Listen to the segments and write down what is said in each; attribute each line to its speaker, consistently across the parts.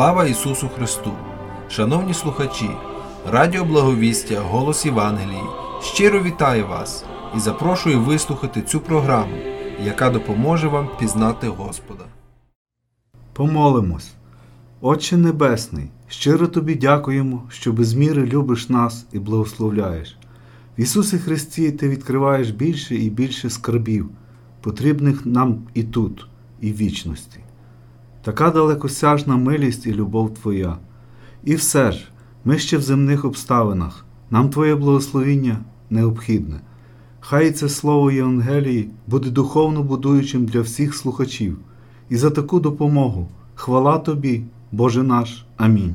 Speaker 1: Слава Ісусу Христу! Шановні слухачі, Радіо Благовістя, Голос Євангелії щиро вітаю вас і запрошую вислухати цю програму, яка допоможе вам пізнати Господа.
Speaker 2: Помолимось. Отче Небесний, щиро тобі дякуємо, що без міри любиш нас і благословляєш. В Ісусі Христі Ти відкриваєш більше і більше скарбів, потрібних нам і тут, і в вічності. Така далекосяжна милість і любов Твоя. І все ж, ми ще в земних обставинах, нам Твоє благословіння необхідне. Хай це слово Євангелії буде духовно будуючим для всіх слухачів, і за таку допомогу хвала Тобі, Боже наш. Амінь.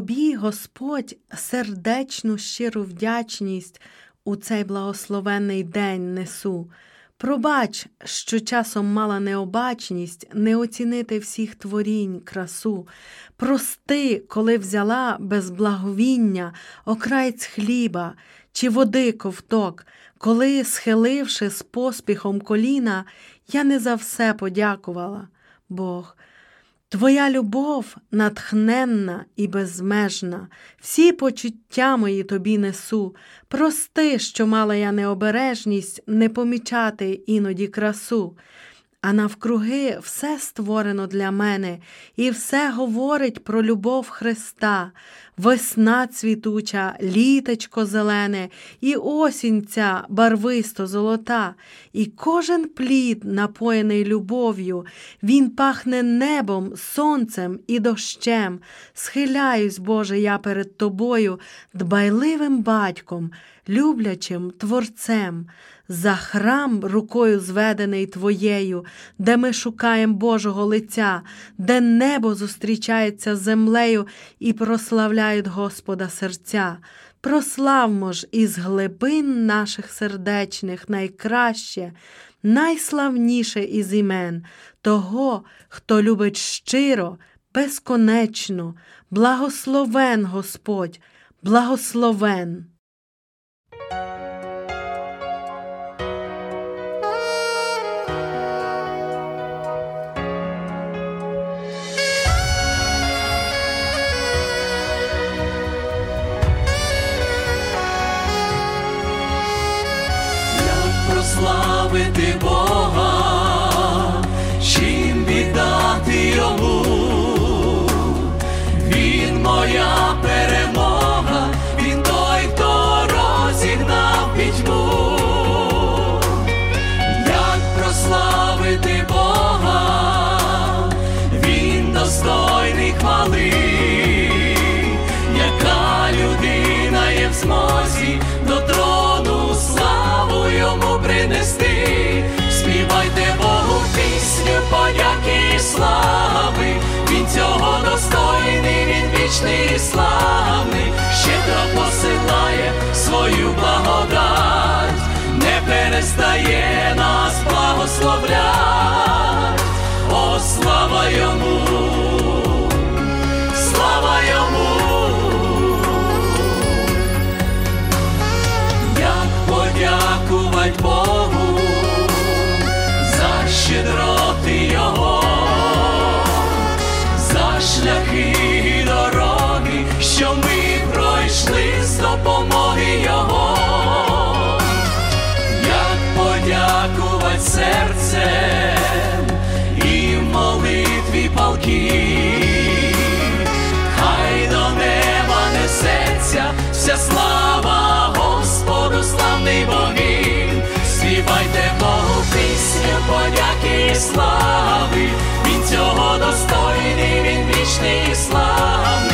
Speaker 3: Тобі, Господь, сердечну щиру вдячність у цей благословенний день несу. Пробач, що часом мала необачність не оцінити всіх творінь красу. Прости, коли взяла без благовіння окраєць хліба чи води ковток, коли, схиливши з поспіхом коліна, я не за все подякувала. Бог, Твоя любов натхненна і безмежна, всі почуття мої тобі несу. Прости, що мала я необережність не помічати іноді красу. А навкруги все створено для мене, і все говорить про любов Христа, весна цвітуча, літочко зелене, і осінь ця барвисто золота, і кожен плід, напоєний любов'ю, він пахне небом, сонцем і дощем. Схиляюсь, Боже, я перед Тобою, дбайливим батьком, люблячим Творцем. За храм рукою зведений Твоєю, де ми шукаємо Божого лиця, де небо зустрічається з землею і прославляють Господа серця. Прославмо ж із глибин наших сердечних найкраще, найславніше із імен того, хто любить щиро, безконечно, благословен Господь, благословен.
Speaker 4: Подяки і слави. Він цього достойний, він вічний і славний, щедро посилає свою благодать, не перестає нас подяки і слави, Він цього достойний, він вічний і славний,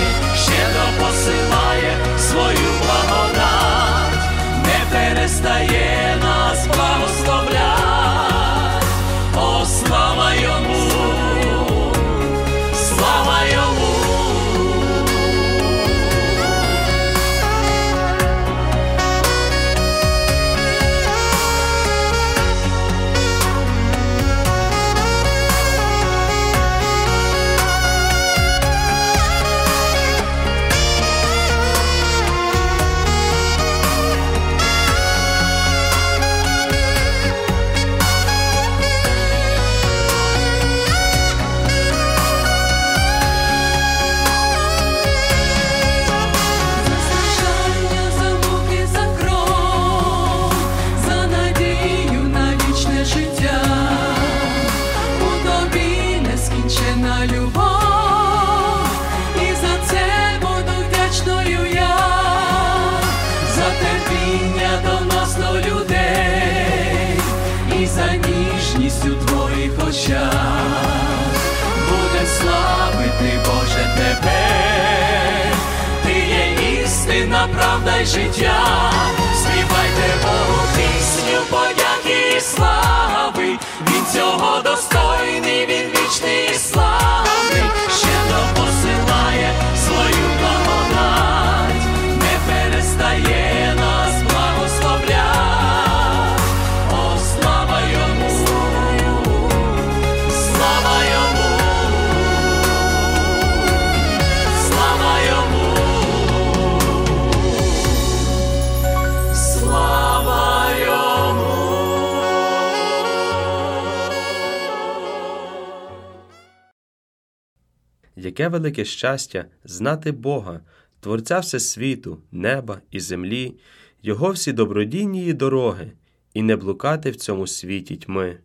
Speaker 5: велике щастя знати Бога, Творця Всесвіту, неба і землі, Його всі добродійні дороги, і не блукати в цьому світі тьми.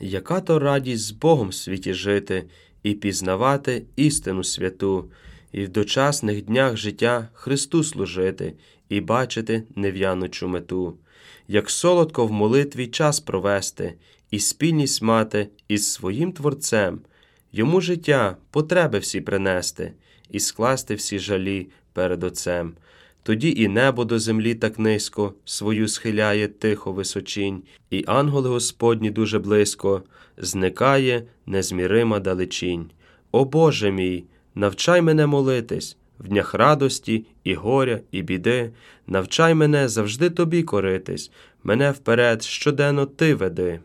Speaker 5: Яка то радість з Богом в світі жити, і пізнавати істину святу, і в дочасних днях життя Христу служити, і бачити нев'янучу мету, як солодко в молитві час провести, і спільність мати із своїм Творцем, йому життя, потреби всі принести, і скласти всі жалі перед Отцем. Тоді і небо до землі так низько свою схиляє тихо височінь, і ангели Господні дуже близько, зникає незмірима далечінь. О Боже мій, навчай мене молитись в днях радості, і горя, і біди, навчай мене завжди тобі коритись, мене вперед щоденно ти веди.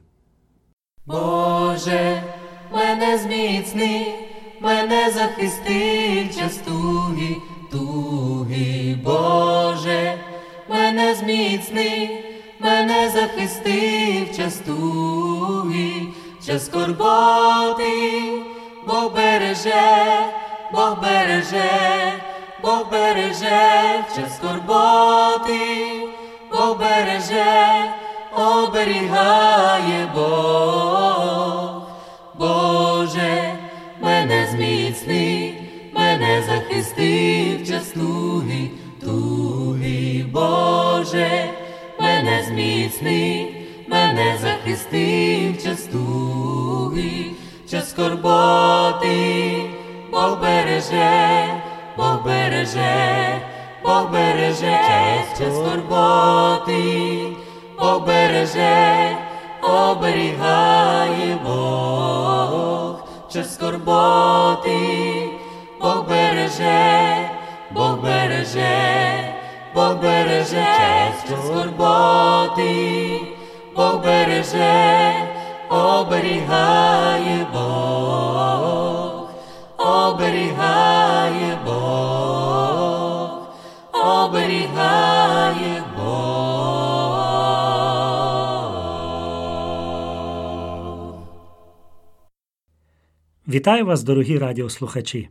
Speaker 6: Боже, мене зміцни, мене захисти в час туги, Боже, мене зміцни, мене захисти в час туги, в скорботи, Бог береже, Бог береже, Бог береже, в час скорботи, Бог береже, оберігає Бог, Боже, мене зміцни, мене захисти в час туги, туги, Боже, мене зміцни, мене захисти в час туги, час скорботи, Бог береже, Бог береже, Бог береже, час
Speaker 4: скорботи, Бог береже, оберігає Бог, чи скорботи, Бог береже, Бог береже, Бог береже, чи скорботи, Бог береже, оберігає
Speaker 7: Вітаю вас, дорогі радіослухачі!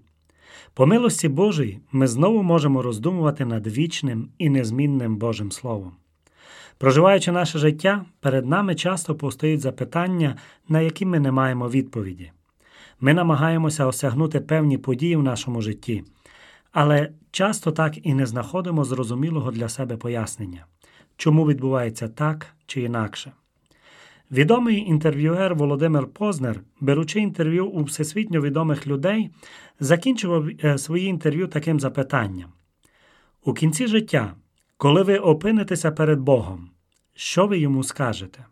Speaker 7: По милості Божій ми знову можемо роздумувати над вічним і незмінним Божим Словом. Проживаючи наше життя, перед нами часто постають запитання, на які ми не маємо відповіді. Ми намагаємося осягнути певні події в нашому житті, але часто так і не знаходимо зрозумілого для себе пояснення, чому відбувається так чи інакше. Відомий інтерв'юер Володимир Познер, беручи інтерв'ю у всесвітньо відомих людей, закінчував е, свої інтерв'ю таким запитанням: У кінці життя, коли ви опинитеся перед Богом, що ви йому скажете?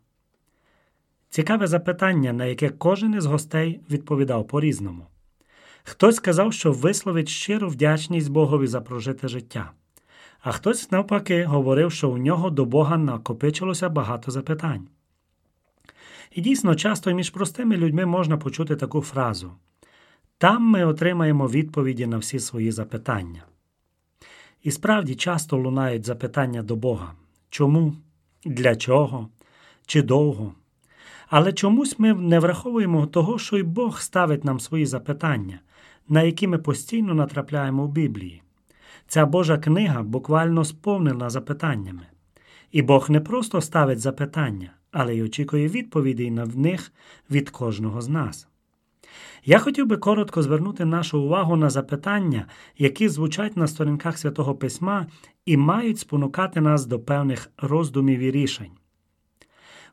Speaker 7: Цікаве запитання, на яке кожен із гостей відповідав по-різному. Хтось сказав, що висловить щиру вдячність Богові за прожите життя, а хтось, навпаки, говорив, що у нього до Бога накопичилося багато запитань. І дійсно, часто між простими людьми можна почути таку фразу: там ми отримаємо відповіді на всі свої запитання. І справді часто лунають запитання до Бога чому, для чого, чи довго. Але чомусь ми не враховуємо того, що й Бог ставить нам свої запитання, на які ми постійно натрапляємо в Біблії. Ця Божа книга буквально сповнена запитаннями. І Бог не просто ставить запитання, але й очікує відповідей на них від кожного з нас. Я хотів би коротко звернути нашу увагу на запитання, які звучать на сторінках святого Письма і мають спонукати нас до певних роздумів і рішень.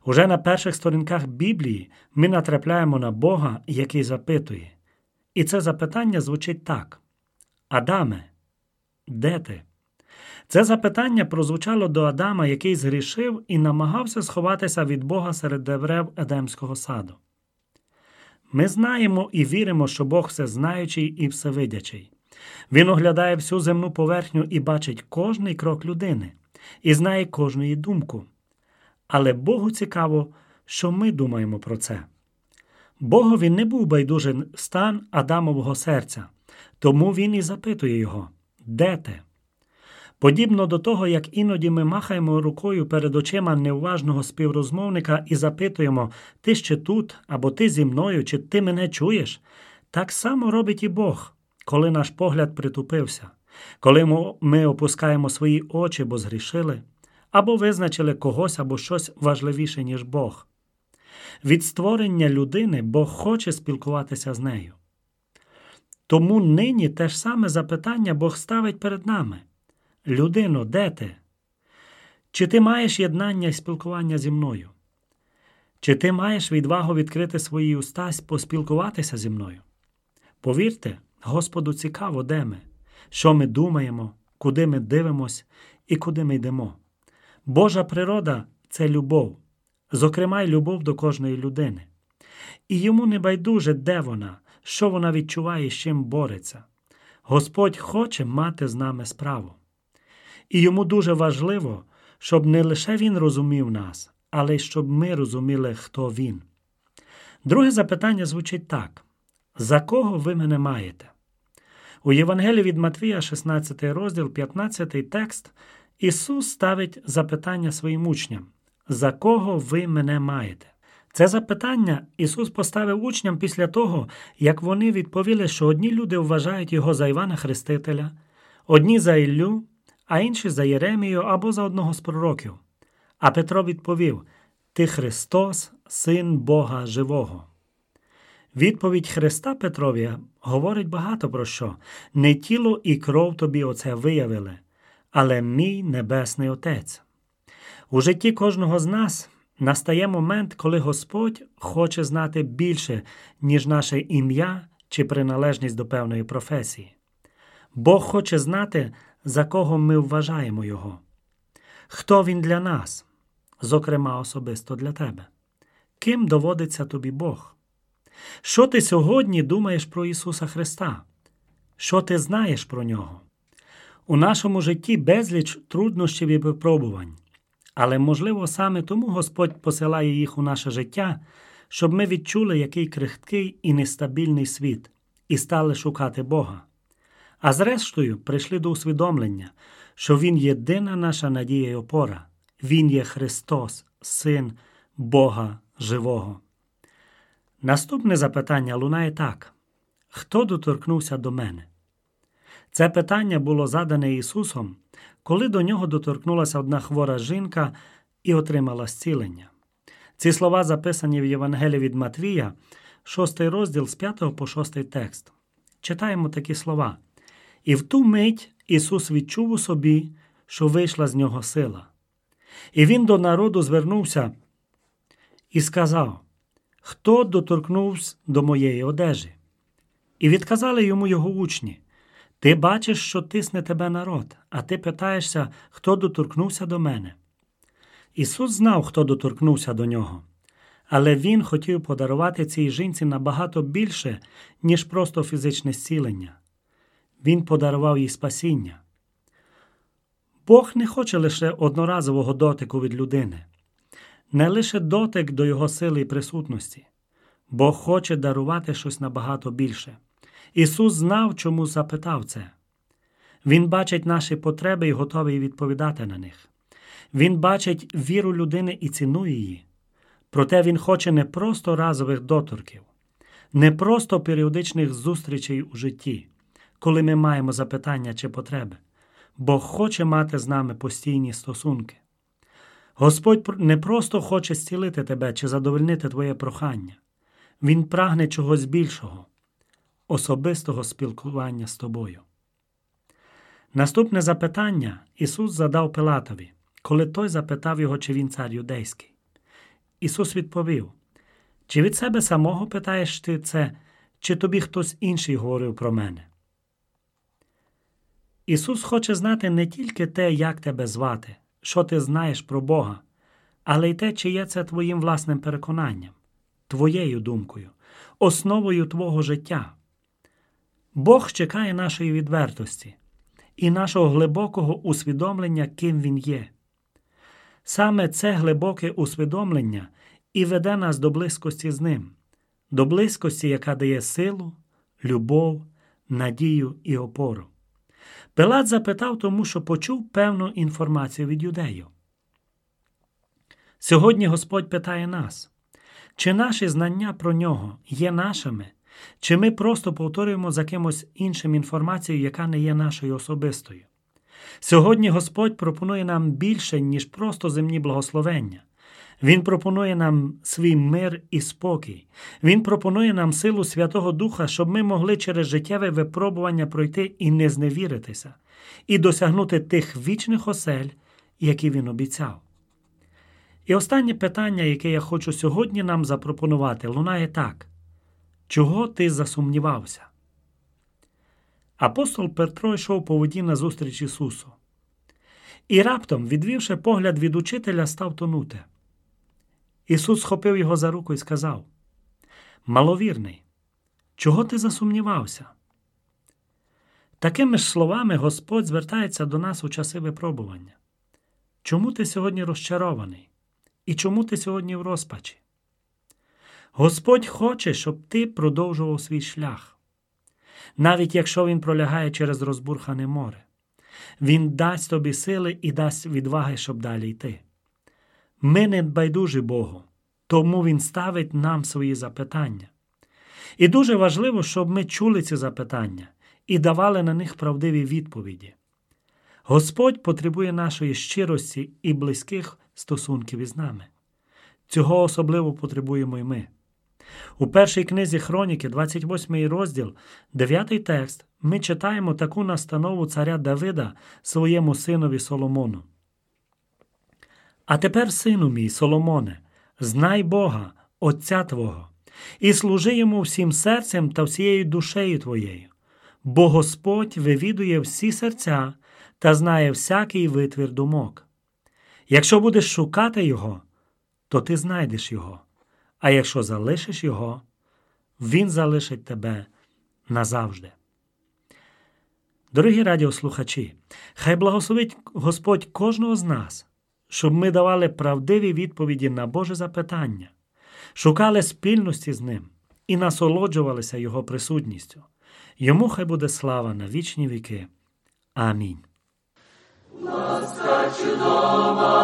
Speaker 7: Уже на перших сторінках Біблії ми натрапляємо на Бога, який запитує. І це запитання звучить так: Адаме, де ти? Це запитання прозвучало до Адама, який згрішив і намагався сховатися від Бога серед дерев Едемського саду. Ми знаємо і віримо, що Бог всезнаючий і всевидячий. Він оглядає всю земну поверхню і бачить кожний крок людини, і знає кожну її думку. Але Богу цікаво, що ми думаємо про це. Богові не був байдужий стан Адамового серця, тому він і запитує його, де ти? Подібно до того, як іноді ми махаємо рукою перед очима неуважного співрозмовника і запитуємо, ти ще тут, або ти зі мною, чи ти мене чуєш, так само робить і Бог, коли наш погляд притупився, коли ми опускаємо свої очі, бо згрішили, або визначили когось або щось важливіше, ніж Бог. Від створення людини Бог хоче спілкуватися з нею. Тому нині те ж саме запитання Бог ставить перед нами. Людино, де ти? Чи ти маєш єднання і спілкування зі мною? Чи ти маєш відвагу відкрити свої уста поспілкуватися зі мною? Повірте, Господу цікаво, де ми, що ми думаємо, куди ми дивимось і куди ми йдемо. Божа природа це любов, зокрема й любов до кожної людини. І йому не байдуже, де вона, що вона відчуває і з чим бореться. Господь хоче мати з нами справу. І йому дуже важливо, щоб не лише він розумів нас, але й щоб ми розуміли, хто він. Друге запитання звучить так: за кого ви мене маєте? У Євангелії від Матвія, 16 розділ, 15 текст, Ісус ставить запитання своїм учням: За кого ви мене маєте? Це запитання Ісус поставив учням після того, як вони відповіли, що одні люди вважають його за Івана Хрестителя, одні за Іллю, а інші за Єремію або за одного з пророків. А Петро відповів: Ти Христос, Син Бога Живого. Відповідь Христа Петрові говорить багато про що. Не тіло і кров тобі оце виявили, але мій Небесний Отець. У житті кожного з нас настає момент, коли Господь хоче знати більше, ніж наше ім'я чи приналежність до певної професії. Бог хоче знати, за кого ми вважаємо Його. Хто Він для нас, зокрема особисто для тебе? Ким доводиться тобі Бог? Що ти сьогодні думаєш про Ісуса Христа? Що ти знаєш про Нього? У нашому житті безліч труднощів і випробувань, але, можливо, саме тому Господь посилає їх у наше життя, щоб ми відчули, який крихкий і нестабільний світ, і стали шукати Бога. А зрештою прийшли до усвідомлення, що Він єдина наша надія й опора, Він є Христос, Син Бога Живого. Наступне запитання лунає так: Хто доторкнувся до мене? Це питання було задане Ісусом, коли до нього доторкнулася одна хвора жінка і отримала зцілення. Ці слова записані в Євангелії від Матвія, 6 розділ з 5 по 6 текст. Читаємо такі слова. І в ту мить Ісус відчув у собі, що вийшла з нього сила. І Він до народу звернувся і сказав: Хто доторкнувся до моєї одежі? І відказали йому його учні. Ти бачиш, що тисне тебе народ, а ти питаєшся, хто доторкнувся до мене. Ісус знав, хто доторкнувся до нього, але Він хотів подарувати цій жінці набагато більше, ніж просто фізичне зцілення. Він подарував їй спасіння. Бог не хоче лише одноразового дотику від людини, не лише дотик до Його сили і присутності. Бог хоче дарувати щось набагато більше. Ісус знав, чому запитав це. Він бачить наші потреби і готовий відповідати на них. Він бачить віру людини і цінує її. Проте Він хоче не просто разових доторків, не просто періодичних зустрічей у житті, коли ми маємо запитання чи потреби. Бог хоче мати з нами постійні стосунки. Господь не просто хоче зцілити тебе чи задовольнити твоє прохання. Він прагне чогось більшого, особистого спілкування з тобою. Наступне запитання Ісус задав Пилатові, коли той запитав його, чи він цар юдейський. Ісус відповів: Чи від себе самого питаєш ти це, чи тобі хтось інший говорив про мене? Ісус хоче знати не тільки те, як тебе звати, що ти знаєш про Бога, але й те, чи є це твоїм власним переконанням, твоєю думкою, основою твого життя. Бог чекає нашої відвертості і нашого глибокого усвідомлення, ким Він є. Саме це глибоке усвідомлення і веде нас до близькості з Ним, до близькості, яка дає силу, любов, надію і опору. Пилат запитав тому, що почув певну інформацію від юдеїв. Сьогодні Господь питає нас, чи наші знання про нього є нашими, чи ми просто повторюємо за кимось іншим інформацію, яка не є нашою особистою. Сьогодні Господь пропонує нам більше, ніж просто земні благословення. Він пропонує нам свій мир і спокій. Він пропонує нам силу Святого Духа, щоб ми могли через життєве випробування пройти і не зневіритися, і досягнути тих вічних осель, які він обіцяв. І останнє питання, яке я хочу сьогодні нам запропонувати, лунає так: чого ти засумнівався? Апостол Петро йшов по воді назустріч Ісусу. І раптом, відвівши погляд від учителя, став тонути. Ісус схопив його за руку і сказав: Маловірний, чого ти засумнівався? Такими ж словами Господь звертається до нас у часи випробування. Чому ти сьогодні розчарований? І чому ти сьогодні в розпачі? Господь хоче, щоб ти продовжував свій шлях, навіть якщо він пролягає через розбурхане море. Він дасть тобі сили і дасть відваги, щоб далі йти. Ми не байдужі Богу, тому Він ставить нам свої запитання. І дуже важливо, щоб ми чули ці запитання і давали на них правдиві відповіді. Господь потребує нашої щирості і близьких стосунків із нами. Цього особливо потребуємо й ми. У першій книзі Хроніки, 28 розділ, 9 текст, ми читаємо таку настанову царя Давида своєму синові Соломону. А тепер, сину мій, Соломоне, знай Бога, Отця Твого, і служи йому всім серцем та всією душею твоєю, бо Господь вивідує всі серця та знає всякий витвір думок. Якщо будеш шукати Його, то ти знайдеш Його. А якщо залишиш Його, Він залишить тебе назавжди. Дорогі радіослухачі, хай благословить Господь кожного з нас, щоб ми давали правдиві відповіді на Боже запитання, шукали спільності з Ним і насолоджувалися Його присутністю. Йому хай буде слава на вічні віки. Амінь.
Speaker 8: Чудова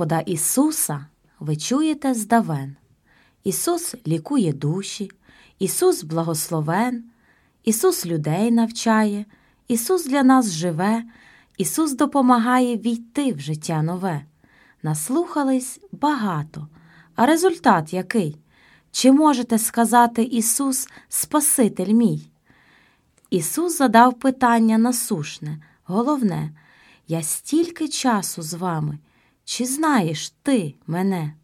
Speaker 8: Господа Ісуса
Speaker 9: ви чуєте здавен. Ісус лікує душі, Ісус благословен, Ісус людей навчає, Ісус для нас живе, Ісус допомагає війти в життя нове. Наслухались багато. А результат який? Чи можете сказати Ісус Спаситель мій? Ісус задав питання насушне, головне, я стільки часу з вами, чи знаєш ти мене?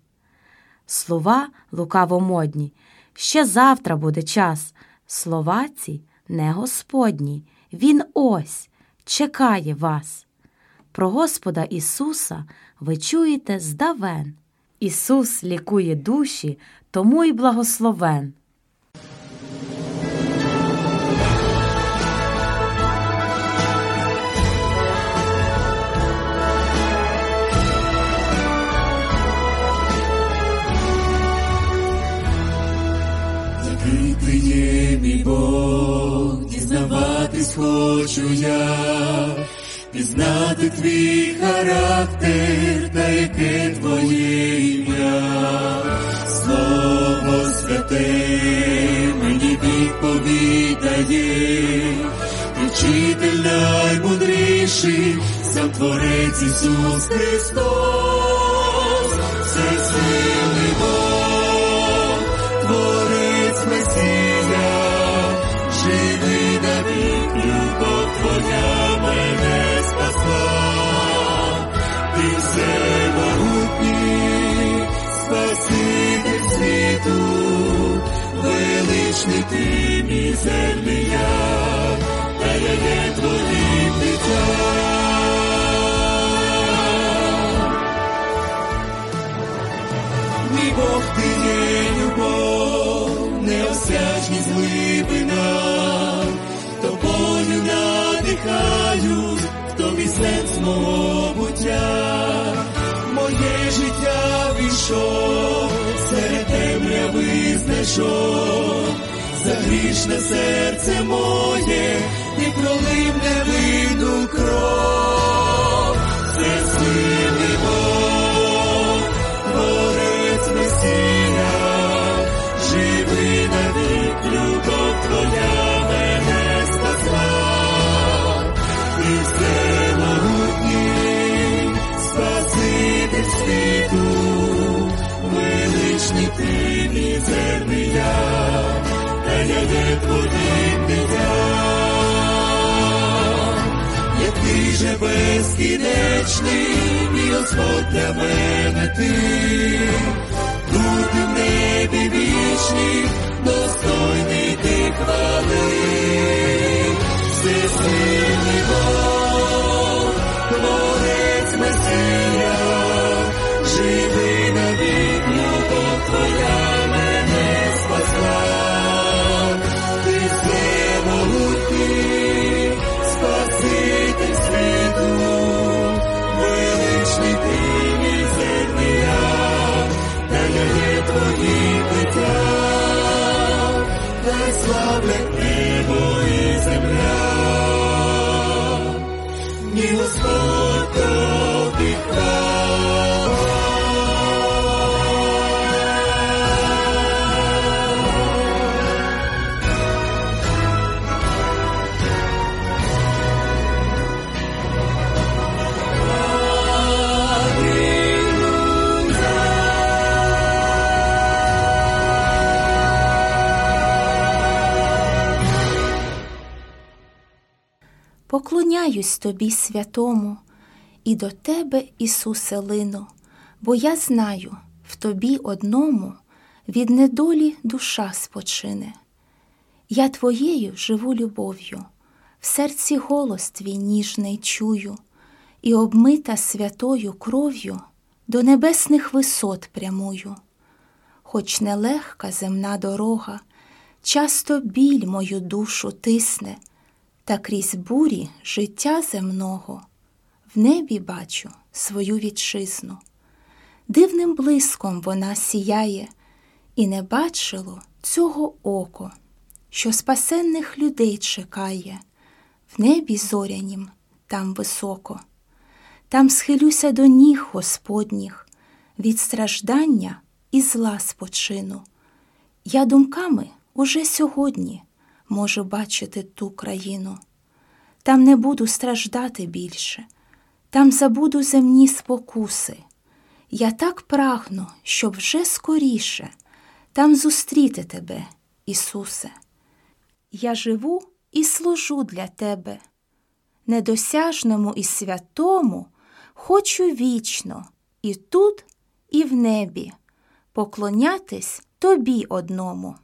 Speaker 9: Слова лукавомодні, ще завтра буде час. Слова ці не Господні, Він ось чекає вас. Про Господа Ісуса ви чуєте здавен. Ісус лікує душі, тому й благословен.
Speaker 10: Хочу я, пізнати твій характер та яке твоє ім'я, слово святе мені відповідає, і вчитель наймудріший, сам Творець Ісус Христос, всесильний Бог, Твоя мене спасла, ти всемогутній, Спаситель світу, величний ти мізерний я, та я є твоїм дитям. Бог ти є любов, неосячність глибина, надихаю, в тобі сенс мого буття, моє життя війшов, серед темряви знайшов, за грішне серце моє, і пролив невинну кров, це сильний Бог, ти мізерний я, є твоїм дитям як ти же безкінечний, мій Господь для мене ти, бути в небі вічні, достойний ти хвали, всесильний Бог, твоїм дитям, славлять небо і земля, ні Господь
Speaker 11: Поклоняюсь тобі святому, і до тебе, Ісусе, лину, бо я знаю, в тобі одному від недолі душа спочине. Я твоєю живу любов'ю, в серці голос твій ніжний чую, і обмита святою кров'ю до небесних висот прямую. Хоч нелегка земна дорога, часто біль мою душу тисне, та крізь бурі життя земного в небі бачу свою вітчизну. Дивним блиском вона сіяє, і не бачило цього око, що спасенних людей чекає, в небі зорянім там високо. Там схилюся до ніг Господніх, від страждання і зла спочину. Я думками уже сьогодні можу бачити ту країну. Там не буду страждати більше, там забуду земні спокуси. Я так прагну, щоб вже скоріше там зустріти тебе, Ісусе. Я живу і служу для Тебе, недосяжному і святому, хочу вічно і тут, і в небі поклонятись Тобі одному.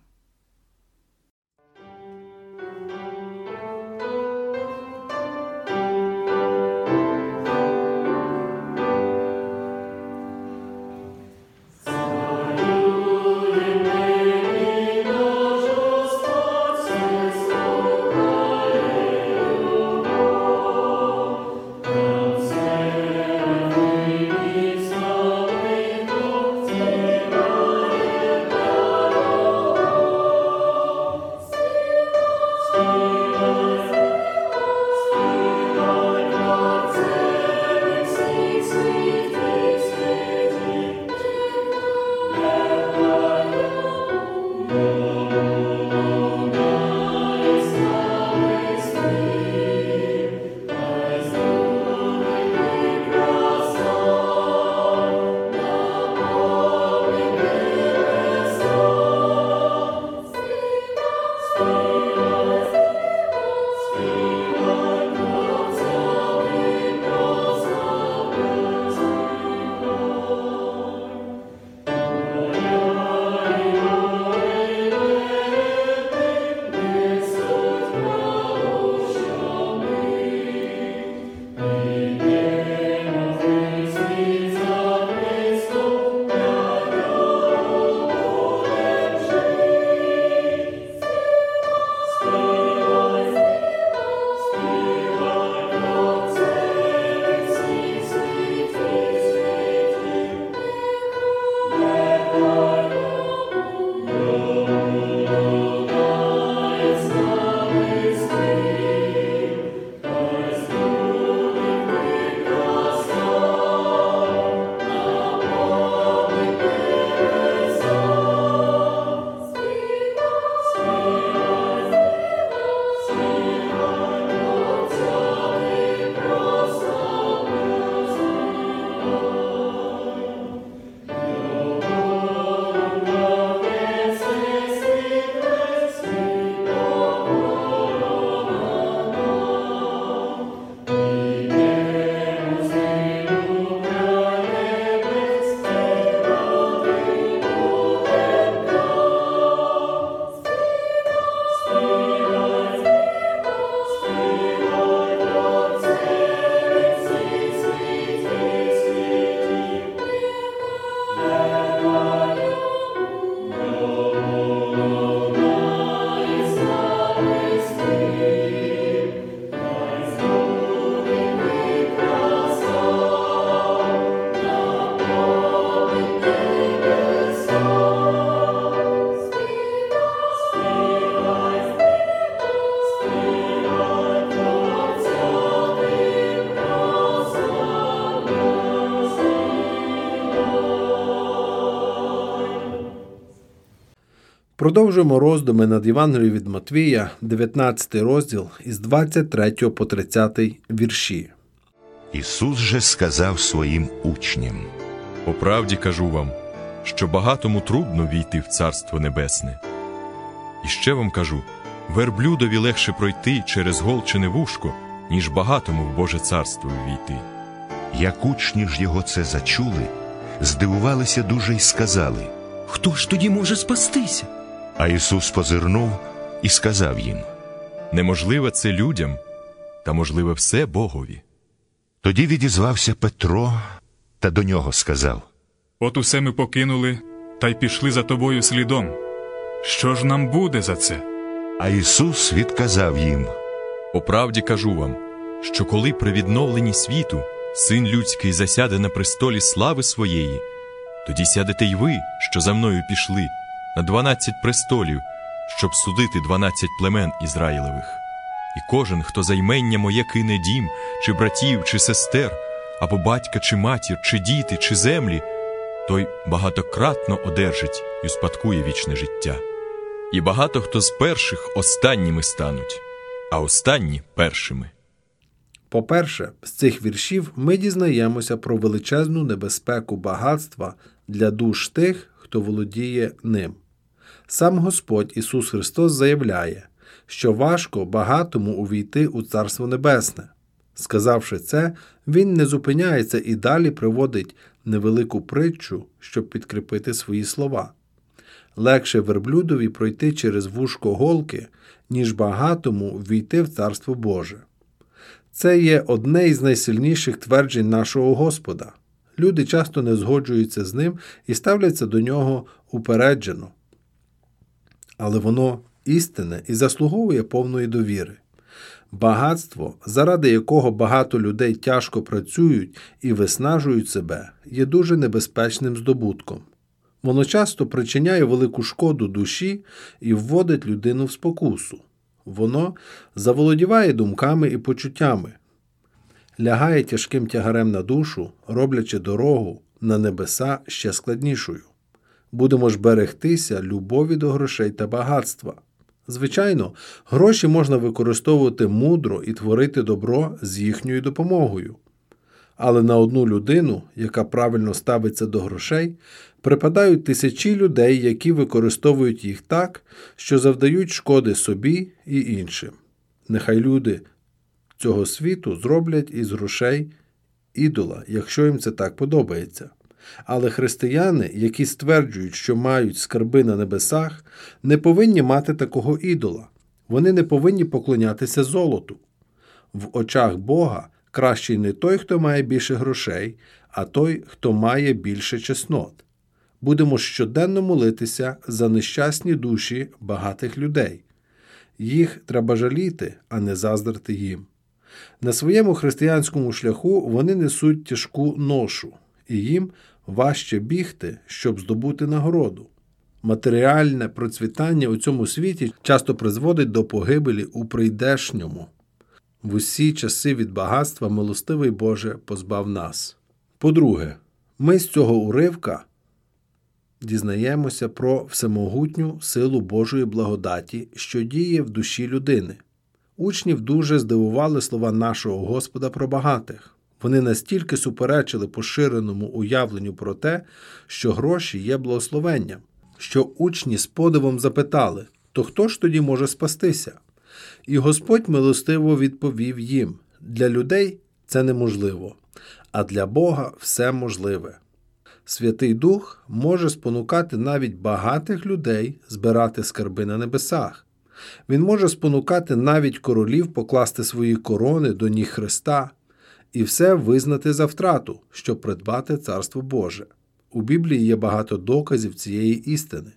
Speaker 1: Продовжуємо роздуми над Євангелією від Матвія, 19 розділ із 23 по 30 вірші.
Speaker 12: Ісус же сказав своїм учням.
Speaker 13: По правді кажу вам, що багатому трудно війти в Царство Небесне. І ще вам кажу: верблюдові легше пройти через голчене вушко, ніж багатому в Боже царство війти.
Speaker 12: Як учні ж його це зачули, здивувалися дуже й сказали.
Speaker 8: Хто ж тоді може спастися?
Speaker 12: А Ісус позирнув і сказав їм.
Speaker 13: Неможливе це людям, та можливе все Богові.
Speaker 12: Тоді відізвався Петро та до нього сказав.
Speaker 14: От усе ми покинули та й пішли за тобою слідом. Що ж нам буде за це?
Speaker 12: А Ісус відказав їм.
Speaker 13: По правді кажу вам, що коли при відновленні світу син людський засяде на престолі слави своєї, тоді сядете й ви, що за мною пішли, на дванадцять престолів, щоб судити дванадцять племен Ізраїлевих. І кожен, хто за ймення моє кине дім, чи братів, чи сестер, або батька, чи матір, чи діти, чи землі, той багатократно одержить і успадкує вічне життя. І багато хто з перших останніми стануть, а останні першими.
Speaker 1: По-перше, з цих віршів ми дізнаємося про величезну небезпеку багатства для душ тих, хто володіє ним. Сам Господь Ісус Христос заявляє, що важко багатому увійти у Царство Небесне. Сказавши це, Він не зупиняється і далі приводить невелику притчу, щоб підкріпити свої слова. Легше верблюдові пройти через вушко голки, ніж багатому ввійти в Царство Боже. Це є одне із найсильніших тверджень нашого Господа. Люди часто не згоджуються з ним і ставляться до нього упереджено. Але воно істинне і заслуговує повної довіри. Багатство, заради якого багато людей тяжко працюють і виснажують себе, є дуже небезпечним здобутком. Воно часто причиняє велику шкоду душі і вводить людину в спокусу. Воно заволодіває думками і почуттями, лягає тяжким тягарем на душу, роблячи дорогу на небеса ще складнішою. Будемо ж берегтися любові до грошей та багатства. Звичайно, гроші можна використовувати мудро і творити добро з їхньою допомогою. Але на одну людину, яка правильно ставиться до грошей, припадають тисячі людей, які використовують їх так, що завдають шкоди собі і іншим. Нехай люди цього світу зроблять із грошей ідола, якщо їм це так подобається. Але християни, які стверджують, що мають скарби на небесах, не повинні мати такого ідола. Вони не повинні поклонятися золоту. В очах Бога кращий не той, хто має більше грошей, а той, хто має більше чеснот. Будемо щоденно молитися за нещасні душі багатих людей. Їх треба жаліти, а не заздрити їм. На своєму християнському шляху вони несуть тяжку ношу, і їм важче бігти, щоб здобути нагороду. Матеріальне процвітання у цьому світі часто призводить до погибелі у прийдешньому. В усі часи від багатства милостивий Боже позбав нас. По-друге, ми з цього уривка дізнаємося про всемогутню силу Божої благодаті, що діє в душі людини. Учнів дуже здивували слова нашого Господа про багатих. Вони настільки суперечили поширеному уявленню про те, що гроші є благословенням, що учні з подивом запитали то хто ж тоді може спастися? І Господь милостиво відповів їм для людей це неможливо, а для Бога все можливе. Святий Дух може спонукати навіть багатих людей збирати скарби на небесах. Він може спонукати навіть королів покласти свої корони до ніг Христа і все визнати за втрату, щоб придбати Царство Боже. У Біблії є багато доказів цієї істини.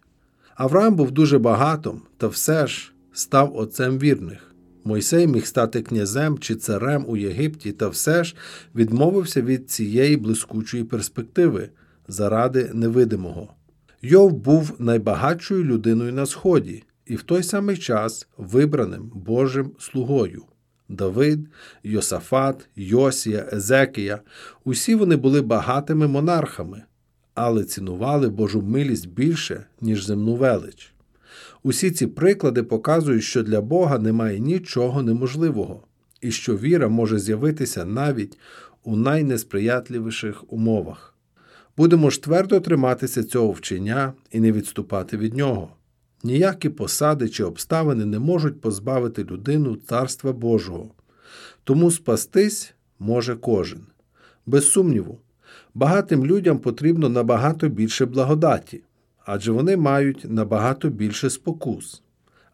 Speaker 1: Авраам був дуже багатим, та все ж став отцем вірних. Мойсей міг стати князем чи царем у Єгипті, та все ж відмовився від цієї блискучої перспективи заради невидимого. Йов був найбагатшою людиною на сході і в той самий час вибраним Божим слугою. Давид, Йосафат, Йосія, Езекія усі вони були багатими монархами, але цінували Божу милість більше, ніж земну велич. Усі ці приклади показують, що для Бога немає нічого неможливого, і що віра може з'явитися навіть у найнесприятливіших умовах. Будемо ж твердо триматися цього вчення і не відступати від нього. Ніякі посади чи обставини не можуть позбавити людину Царства Божого. Тому спастись може кожен. Без сумніву, багатим людям потрібно набагато більше благодаті, адже вони мають набагато більше спокус.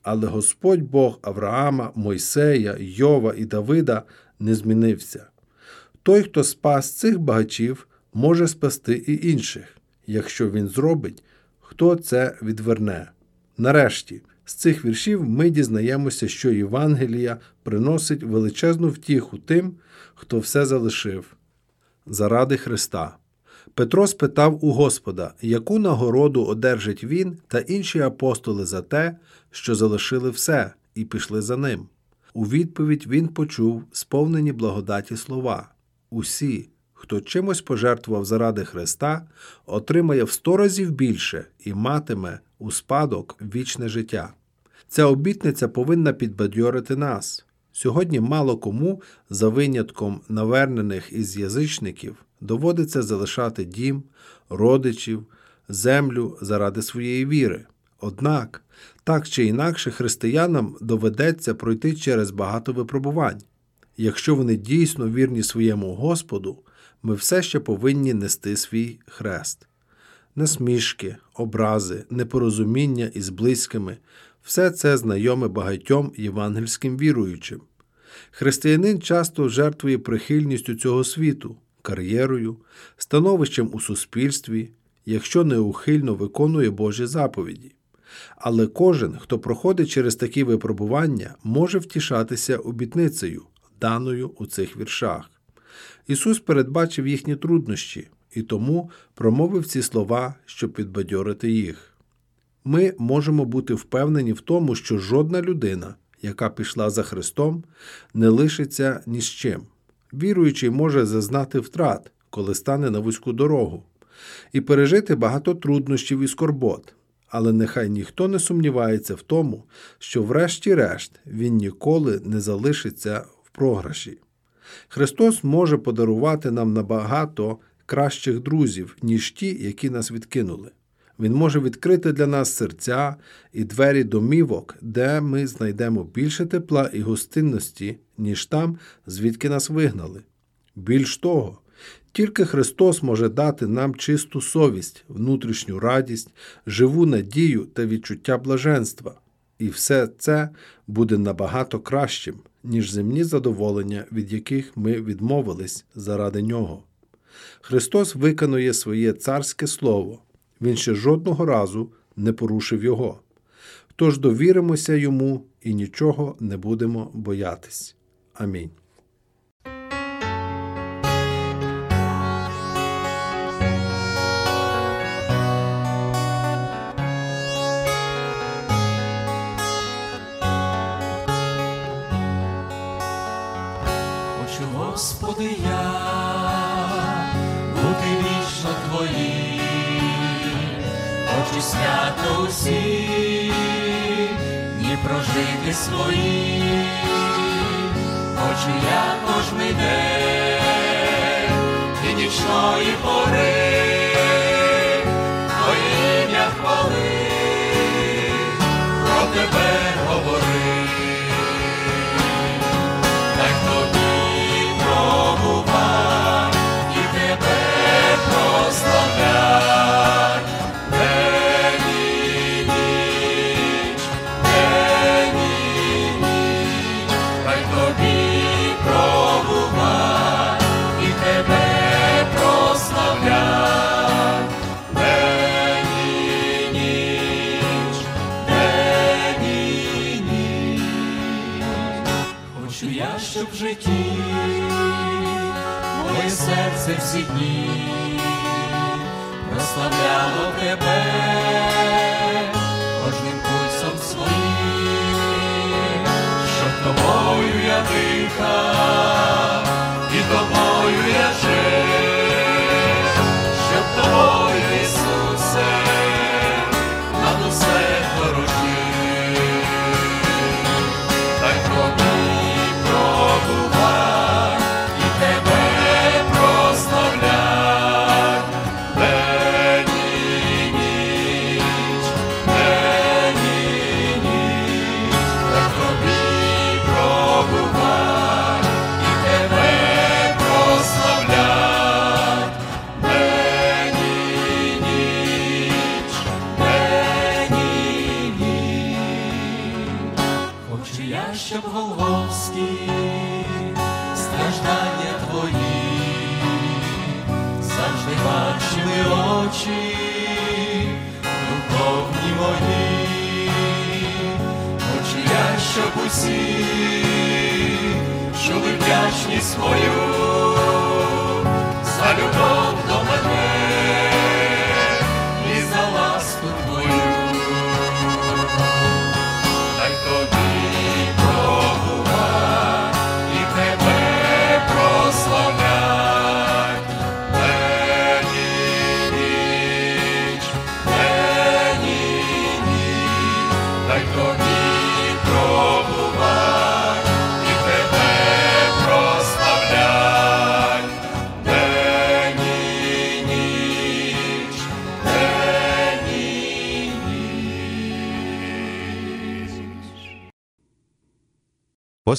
Speaker 1: Але Господь Бог Авраама, Мойсея, Йова і Давида не змінився. Той, хто спас цих багачів, може спасти і інших, якщо він зробить, хто це відверне. Нарешті, з цих віршів ми дізнаємося, що Євангелія приносить величезну втіху тим, хто все залишив заради Христа. Петро спитав у Господа, яку нагороду одержить він та інші апостоли за те, що залишили все і пішли за ним. У відповідь він почув сповнені благодаті слова Усі, хто чимось пожертвував заради Христа, отримає в сто разів більше і матиме у спадок вічне життя. Ця обітниця повинна підбадьорити нас. Сьогодні мало кому, за винятком навернених із язичників, доводиться залишати дім, родичів, землю заради своєї віри. Однак, так чи інакше, християнам доведеться пройти через багато випробувань. Якщо вони дійсно вірні своєму Господу, ми все ще повинні нести свій хрест. Насмішки, образи, непорозуміння із близькими все це знайоме багатьом євангельським віруючим. Християнин часто жертвує прихильністю цього світу, кар'єрою, становищем у суспільстві, якщо неухильно виконує Божі заповіді. Але кожен, хто проходить через такі випробування, може втішатися обітницею, даною у цих віршах. Ісус передбачив їхні труднощі і тому промовив ці слова, щоб підбадьорити їх. Ми можемо бути впевнені в тому, що жодна людина, яка пішла за Христом, не лишиться ні з чим. Віруючий може зазнати втрат, коли стане на вузьку дорогу, і пережити багато труднощів і скорбот. Але нехай ніхто не сумнівається в тому, що, врешті-решт, він ніколи не залишиться в програші. Христос може подарувати нам набагато кращих друзів, ніж ті, які нас відкинули. Він може відкрити для нас серця і двері домівок, де ми знайдемо більше тепла і гостинності, ніж там, звідки нас вигнали. Більш того, тільки Христос може дати нам чисту совість, внутрішню радість, живу надію та відчуття блаженства. І все це буде набагато кращим, ніж земні задоволення, від яких ми відмовились заради нього. Христос виконує своє царське слово, Він ще жодного разу не порушив його. Тож довіримося йому і нічого не будемо боятись. Амінь.
Speaker 4: Господи, я свято усі, дні прожити свої, хочу я кожний день і нічної пори, Твоє ім'я про Тебе говори. Так серце всі дні прославляло тебе кожним пульсом своїм, щоб тобою я дихав,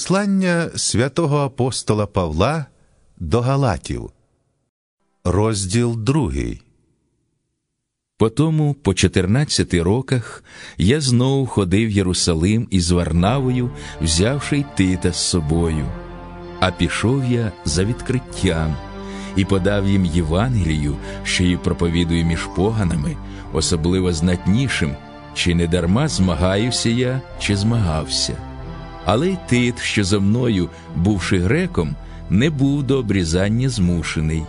Speaker 12: Послання святого апостола Павла до Галатів, розділ другий.
Speaker 15: Потому по 14 роках я знову ходив в Єрусалим із Варнавою, взявши й Тита з собою. А пішов я за відкриттям і подав їм Євангелію, що її проповідую між поганами, особливо знатнішим, чи не дарма змагаюся я, чи змагався. Але й Тит, що за мною, бувши греком, не був до обрізання змушений.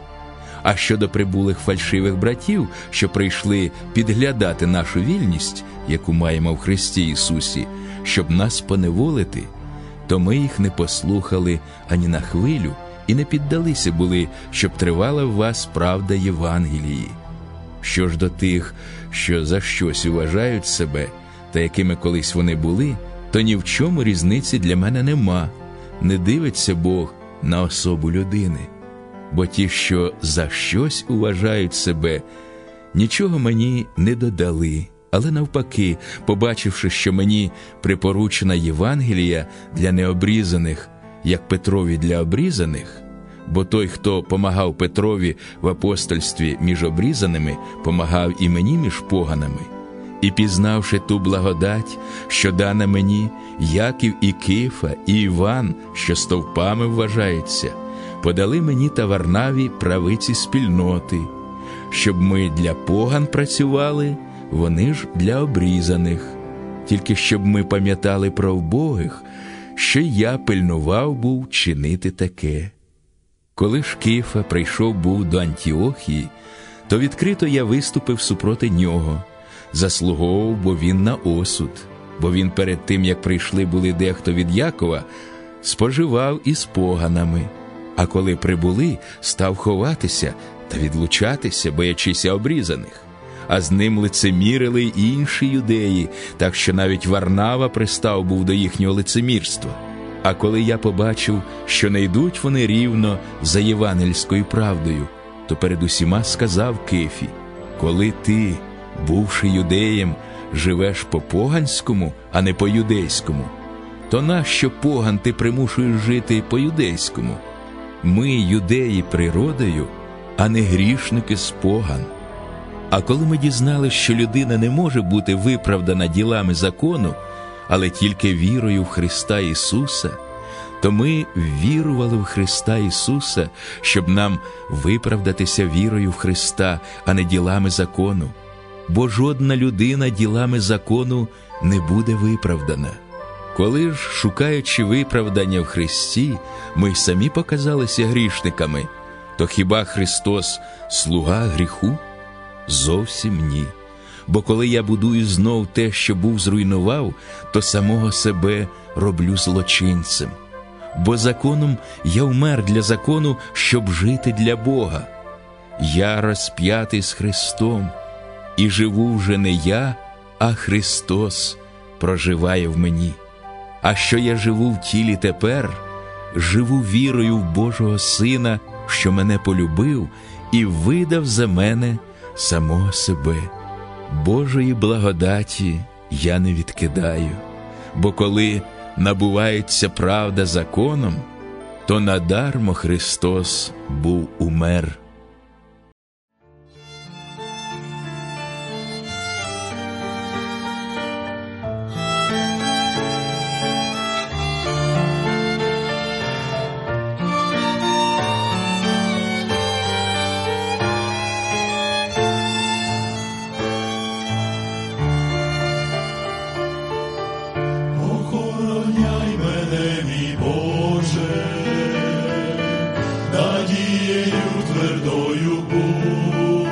Speaker 15: А щодо прибулих фальшивих братів, що прийшли підглядати нашу вільність, яку маємо в Христі Ісусі, щоб нас поневолити, то ми їх не послухали ані на хвилю і не піддалися були, щоб тривала в вас правда Євангелії. Що ж до тих, що за щось вважають себе, та якими колись вони були, то ні в чому різниці для мене нема. Не дивиться Бог на особу людини. Бо ті, що за щось уважають себе, нічого мені не додали, але навпаки, побачивши, що мені припоручена Євангелія для необрізаних, як Петрові для обрізаних, бо той, хто помагав Петрові в апостольстві між обрізаними, помагав і мені між поганами. І пізнавши ту благодать, що дана мені, Яків і Кифа, і Іван, що стовпами вважаються, подали мені та Варнаві правиці спільноти, щоб ми для поган працювали, вони ж для обрізаних, тільки щоб ми пам'ятали про вбогих, що я пильнував був чинити таке. Коли ж Кифа прийшов був до Антіохії, то відкрито я виступив супроти нього, заслуговував, бо він на осуд, бо він перед тим, як прийшли були дехто від Якова, споживав із поганами. А коли прибули, став ховатися та відлучатися, боячися обрізаних. А з ним лицемірили й інші юдеї, так що навіть Варнава пристав був до їхнього лицемірства. А коли я побачив, що не йдуть вони рівно за євангельською правдою, то перед усіма сказав Кефі: коли ти, бувши юдеєм, живеш по поганському, а не по юдейському, то нащо поган ти примушуєш жити по юдейському? Ми, юдеї, природою, а не грішники з поган. А коли ми дізнали, що людина не може бути виправдана ділами закону, але тільки вірою в Христа Ісуса, то ми вірували в Христа Ісуса, щоб нам виправдатися вірою в Христа, а не ділами закону. Бо жодна людина ділами закону не буде виправдана. Коли ж, шукаючи виправдання в Христі, ми самі показалися грішниками, то хіба Христос слуга гріху? Зовсім ні. Бо коли я будую знов те, що був зруйнував, то самого себе роблю злочинцем. Бо законом я вмер для закону, щоб жити для Бога. Я розп'ятий з Христом, і живу вже не я, а Христос проживає в мені. А що я живу в тілі тепер, живу вірою в Божого Сина, що мене полюбив і видав за мене самого себе. Божої благодаті я не відкидаю, бо коли набувається правда законом, то надармо Христос був умер.
Speaker 8: Нею твердою був,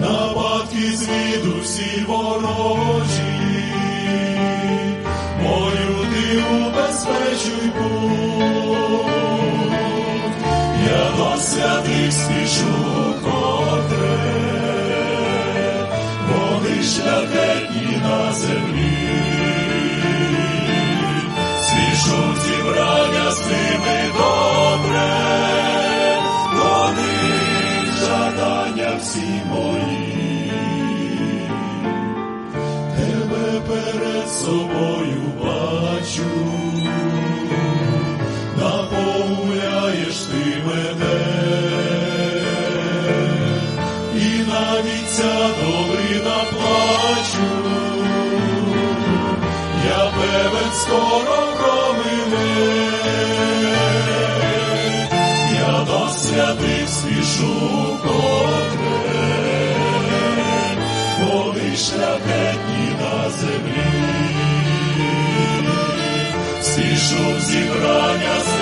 Speaker 8: нападки звіду всі ворожі, мою ти убезпечуй був, я до святих спішу котре, вони шляхетні на землі, спішу зібрання з ними до. Всі мої, тебе перед собою бачу, наповняєш ти мене, і навіть ця долина плачу, я певен скоро промине, я до святих спішу зібрання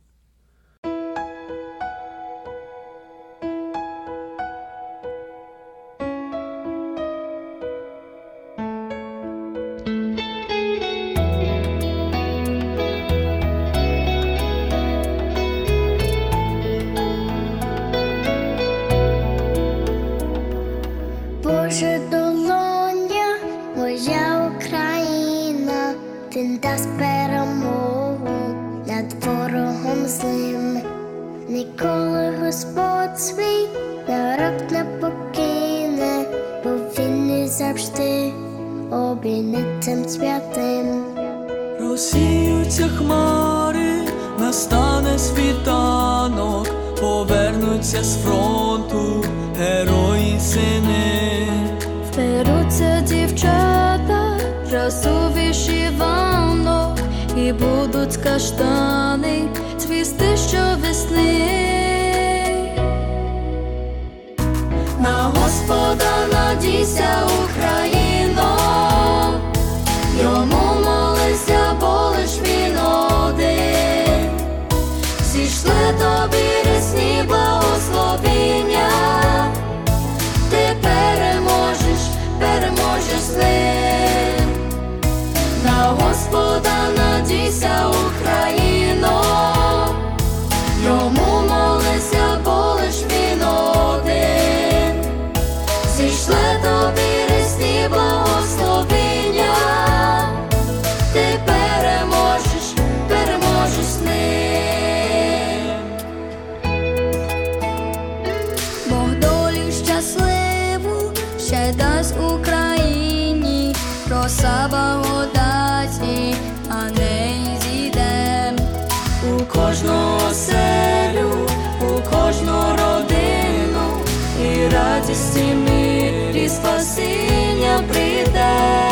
Speaker 8: Вернуться з фронту герої сини,
Speaker 16: Вперуться дівчата, красу вишиванок і будуть каштани цвісти
Speaker 8: що весни. На Господа надійся Україна. щасливим, на Господа надійся
Speaker 17: Україна.
Speaker 16: sin apretar.